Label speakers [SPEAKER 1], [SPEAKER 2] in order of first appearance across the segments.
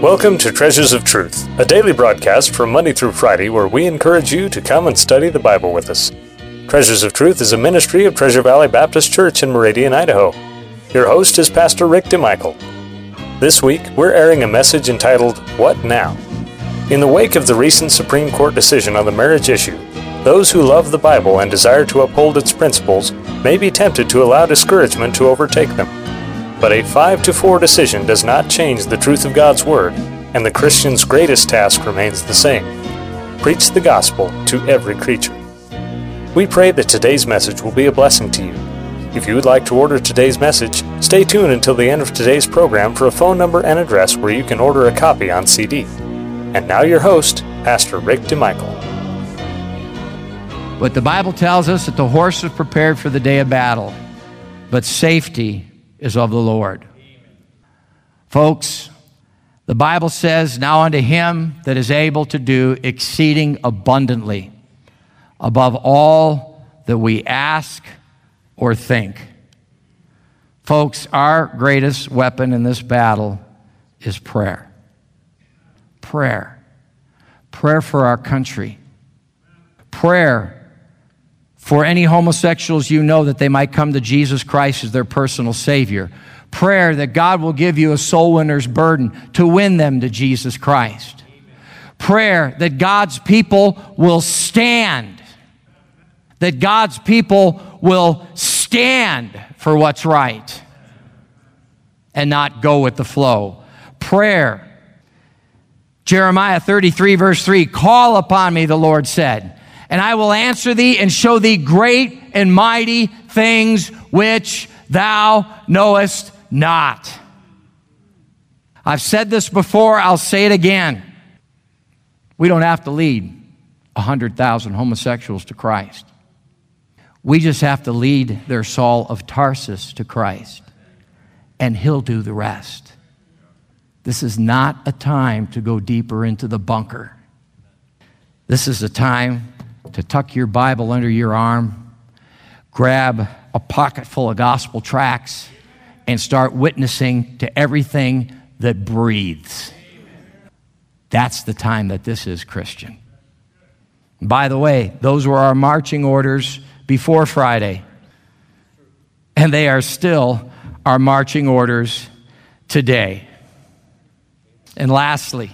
[SPEAKER 1] Welcome to Treasures of Truth, a daily broadcast from Monday through Friday where we encourage you to come and study the Bible with us. Treasures of Truth is a ministry of Treasure Valley Baptist Church in Meridian, Idaho. Your host is Pastor Rick DeMichael. This week, we're airing a message entitled, What Now? In the wake of the recent Supreme Court decision on the marriage issue, those who love the Bible and desire to uphold its principles may be tempted to allow discouragement to overtake them. But a 5 to 4 decision does not change the truth of God's Word, and the Christian's greatest task remains the same preach the gospel to every creature. We pray that today's message will be a blessing to you. If you would like to order today's message, stay tuned until the end of today's program for a phone number and address where you can order a copy on CD. And now, your host, Pastor Rick DeMichael.
[SPEAKER 2] But the Bible tells us that the horse is prepared for the day of battle, but safety is of the Lord. Folks, the Bible says, Now unto him that is able to do exceeding abundantly above all that we ask or think. Folks, our greatest weapon in this battle is prayer. Prayer. Prayer for our country. Prayer for any homosexuals you know that they might come to Jesus Christ as their personal Savior. Prayer that God will give you a soul winner's burden to win them to Jesus Christ. Prayer that God's people will stand. That God's people will stand for what's right and not go with the flow. Prayer. Jeremiah 33, verse 3 Call upon me, the Lord said and I will answer thee and show thee great and mighty things which thou knowest not. I've said this before, I'll say it again. We don't have to lead 100,000 homosexuals to Christ. We just have to lead their Saul of Tarsus to Christ, and he'll do the rest. This is not a time to go deeper into the bunker. This is a time to tuck your Bible under your arm, grab a pocket full of gospel tracts, and start witnessing to everything that breathes. That's the time that this is Christian. By the way, those were our marching orders before Friday, and they are still our marching orders today. And lastly,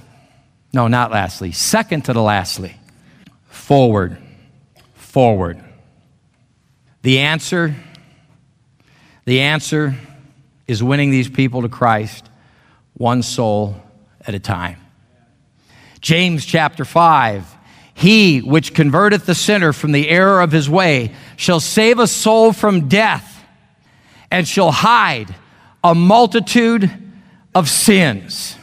[SPEAKER 2] no, not lastly, second to the lastly, forward forward? The answer, the answer is winning these people to Christ one soul at a time. James chapter 5 He which converteth the sinner from the error of his way shall save a soul from death and shall hide a multitude of sins.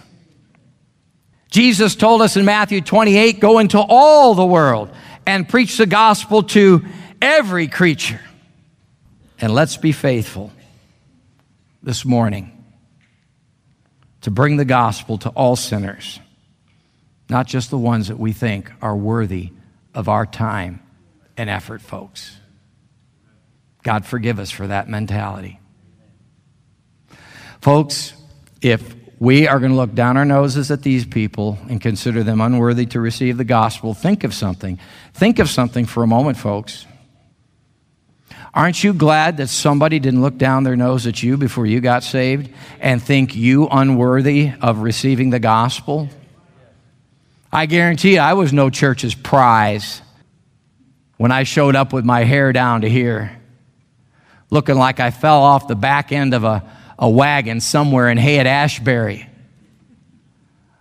[SPEAKER 2] Jesus told us in Matthew 28 go into all the world and preach the gospel to every creature. And let's be faithful this morning to bring the gospel to all sinners, not just the ones that we think are worthy of our time and effort, folks. God forgive us for that mentality. Folks, if we are going to look down our noses at these people and consider them unworthy to receive the gospel. Think of something. Think of something for a moment, folks. Aren't you glad that somebody didn't look down their nose at you before you got saved and think you unworthy of receiving the gospel? I guarantee you, I was no church's prize when I showed up with my hair down to here, looking like I fell off the back end of a a wagon somewhere in Haight Ashbury.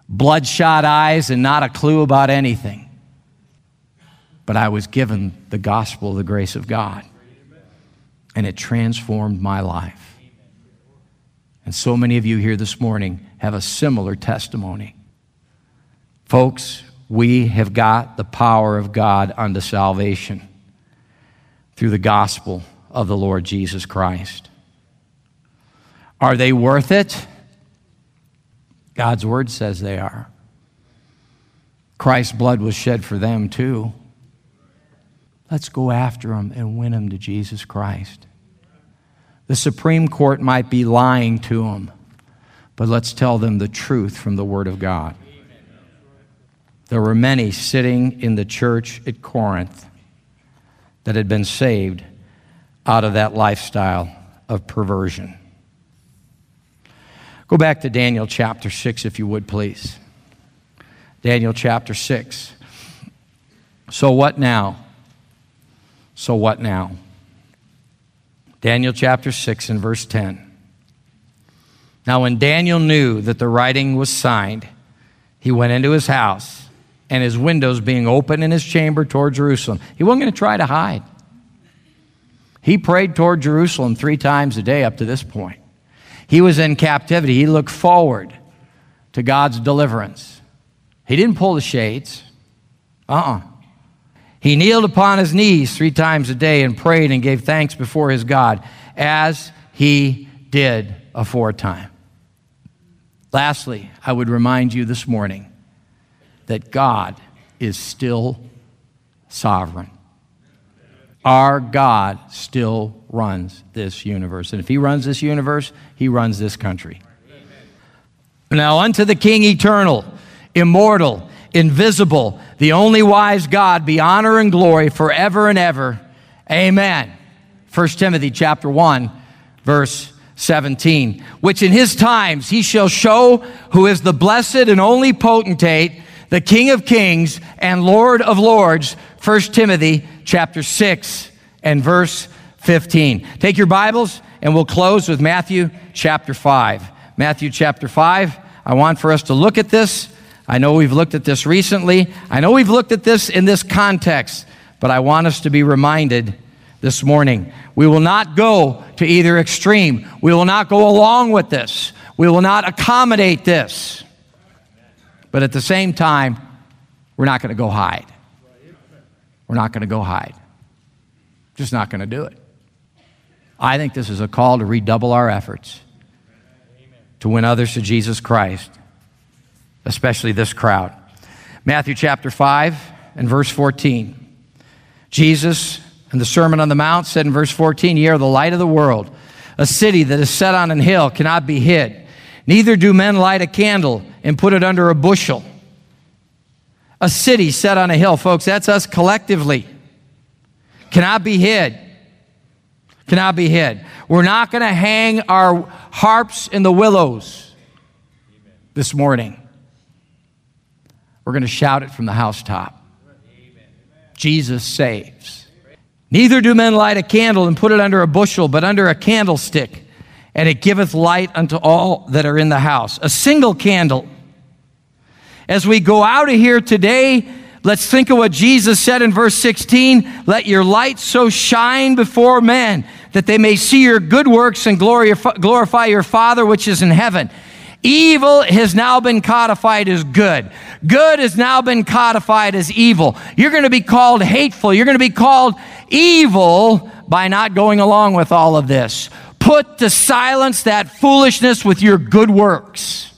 [SPEAKER 2] Bloodshot eyes and not a clue about anything. But I was given the gospel of the grace of God, and it transformed my life. And so many of you here this morning have a similar testimony. Folks, we have got the power of God unto salvation through the gospel of the Lord Jesus Christ. Are they worth it? God's word says they are. Christ's blood was shed for them too. Let's go after them and win them to Jesus Christ. The Supreme Court might be lying to them, but let's tell them the truth from the Word of God. There were many sitting in the church at Corinth that had been saved out of that lifestyle of perversion. Go back to Daniel chapter 6, if you would, please. Daniel chapter 6. So what now? So what now? Daniel chapter 6 and verse 10. Now, when Daniel knew that the writing was signed, he went into his house and his windows being open in his chamber toward Jerusalem. He wasn't going to try to hide. He prayed toward Jerusalem three times a day up to this point. He was in captivity. He looked forward to God's deliverance. He didn't pull the shades. Uh uh-uh. uh He kneeled upon his knees three times a day and prayed and gave thanks before his God, as he did aforetime. Lastly, I would remind you this morning that God is still sovereign. Our God still runs this universe. And if He runs this universe, He runs this country. Now, unto the King eternal, immortal, invisible, the only wise God, be honor and glory forever and ever. Amen. 1 Timothy chapter 1, verse 17. Which in his times he shall show who is the blessed and only potentate, the King of kings and Lord of lords. 1 Timothy chapter 6 and verse 15. Take your Bibles and we'll close with Matthew chapter 5. Matthew chapter 5. I want for us to look at this. I know we've looked at this recently. I know we've looked at this in this context, but I want us to be reminded this morning. We will not go to either extreme. We will not go along with this. We will not accommodate this. But at the same time, we're not going to go hide. We're not going to go hide. Just not going to do it. I think this is a call to redouble our efforts to win others to Jesus Christ, especially this crowd. Matthew chapter 5 and verse 14. Jesus and the Sermon on the Mount said in verse 14, Ye are the light of the world. A city that is set on an hill cannot be hid. Neither do men light a candle and put it under a bushel. A city set on a hill, folks, that's us collectively. Cannot be hid. Cannot be hid. We're not going to hang our harps in the willows this morning. We're going to shout it from the housetop. Jesus saves. Neither do men light a candle and put it under a bushel, but under a candlestick, and it giveth light unto all that are in the house. A single candle. As we go out of here today, let's think of what Jesus said in verse 16 Let your light so shine before men that they may see your good works and glorify your Father which is in heaven. Evil has now been codified as good. Good has now been codified as evil. You're going to be called hateful. You're going to be called evil by not going along with all of this. Put to silence that foolishness with your good works.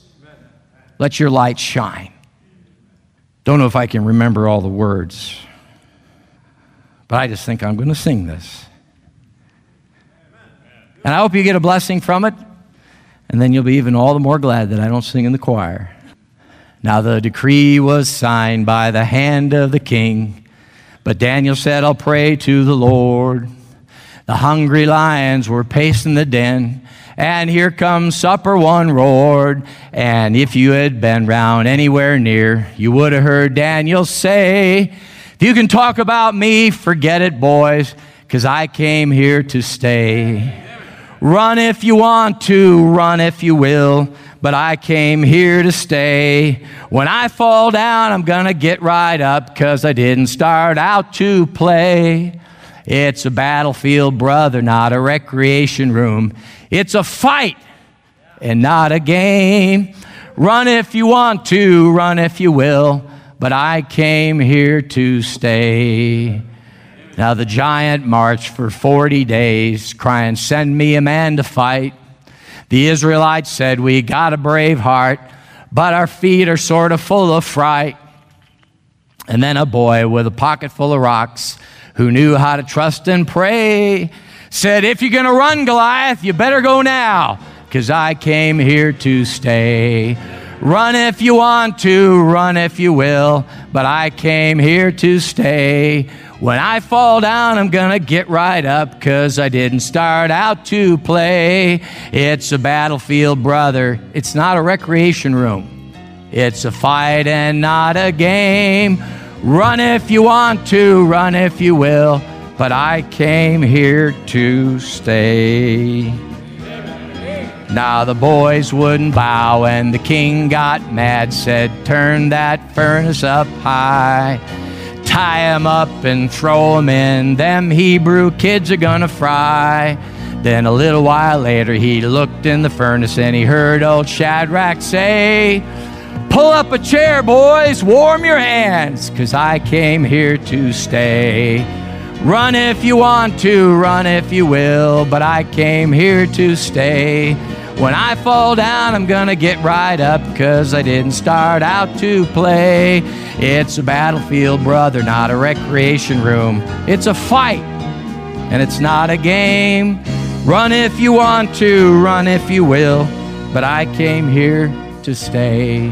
[SPEAKER 2] Let your light shine. Don't know if I can remember all the words, but I just think I'm going to sing this. And I hope you get a blessing from it. And then you'll be even all the more glad that I don't sing in the choir. Now the decree was signed by the hand of the king, but Daniel said, I'll pray to the Lord. The hungry lions were pacing the den, and here comes supper one roared. And if you had been round anywhere near, you would have heard Daniel say, If you can talk about me, forget it, boys, because I came here to stay. Run if you want to, run if you will, but I came here to stay. When I fall down, I'm gonna get right up because I didn't start out to play. It's a battlefield, brother, not a recreation room. It's a fight and not a game. Run if you want to, run if you will, but I came here to stay. Now the giant marched for 40 days, crying, Send me a man to fight. The Israelites said, We got a brave heart, but our feet are sort of full of fright. And then a boy with a pocket full of rocks who knew how to trust and pray said, If you're going to run, Goliath, you better go now cause I came here to stay. Run if you want to, run if you will, but I came here to stay. When I fall down, I'm gonna get right up, cause I didn't start out to play. It's a battlefield, brother, it's not a recreation room. It's a fight and not a game. Run if you want to, run if you will, but I came here to stay. Now the boys wouldn't bow, and the king got mad, said, Turn that furnace up high. Tie 'em up and throw 'em in, them Hebrew kids are gonna fry. Then a little while later, he looked in the furnace and he heard old Shadrach say, Pull up a chair, boys, warm your hands, cause I came here to stay. Run if you want to, run if you will, but I came here to stay. When I fall down, I'm gonna get right up, cause I didn't start out to play. It's a battlefield, brother, not a recreation room. It's a fight, and it's not a game. Run if you want to, run if you will, but I came here to stay.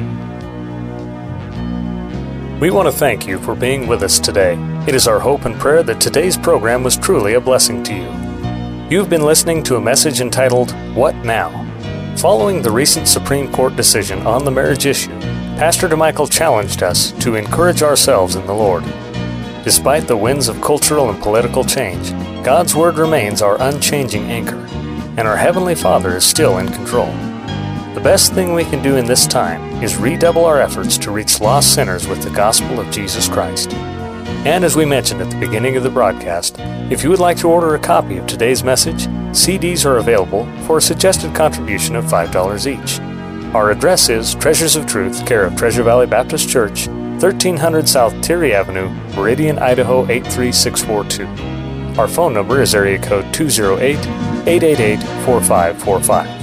[SPEAKER 1] We want to thank you for being with us today. It is our hope and prayer that today's program was truly a blessing to you. You've been listening to a message entitled, What Now? Following the recent Supreme Court decision on the marriage issue, Pastor DeMichael challenged us to encourage ourselves in the Lord. Despite the winds of cultural and political change, God's Word remains our unchanging anchor, and our Heavenly Father is still in control. The best thing we can do in this time is redouble our efforts to reach lost sinners with the gospel of Jesus Christ. And as we mentioned at the beginning of the broadcast, if you would like to order a copy of today's message, CDs are available for a suggested contribution of $5 each. Our address is Treasures of Truth, care of Treasure Valley Baptist Church, 1300 South Teare Avenue, Meridian, Idaho 83642. Our phone number is area code 208 888 4545.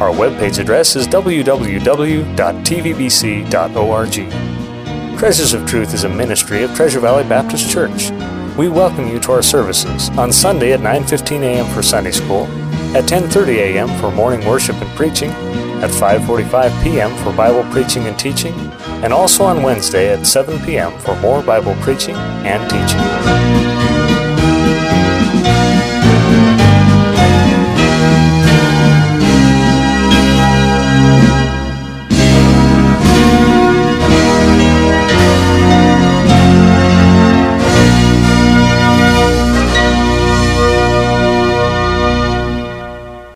[SPEAKER 1] Our webpage address is www.tvbc.org. Treasures of Truth is a ministry of Treasure Valley Baptist Church. We welcome you to our services on Sunday at 9:15 a.m. for Sunday School, at 10:30 a.m. for morning worship and preaching, at 5:45 p.m. for Bible preaching and teaching, and also on Wednesday at 7 p.m. for more Bible preaching and teaching.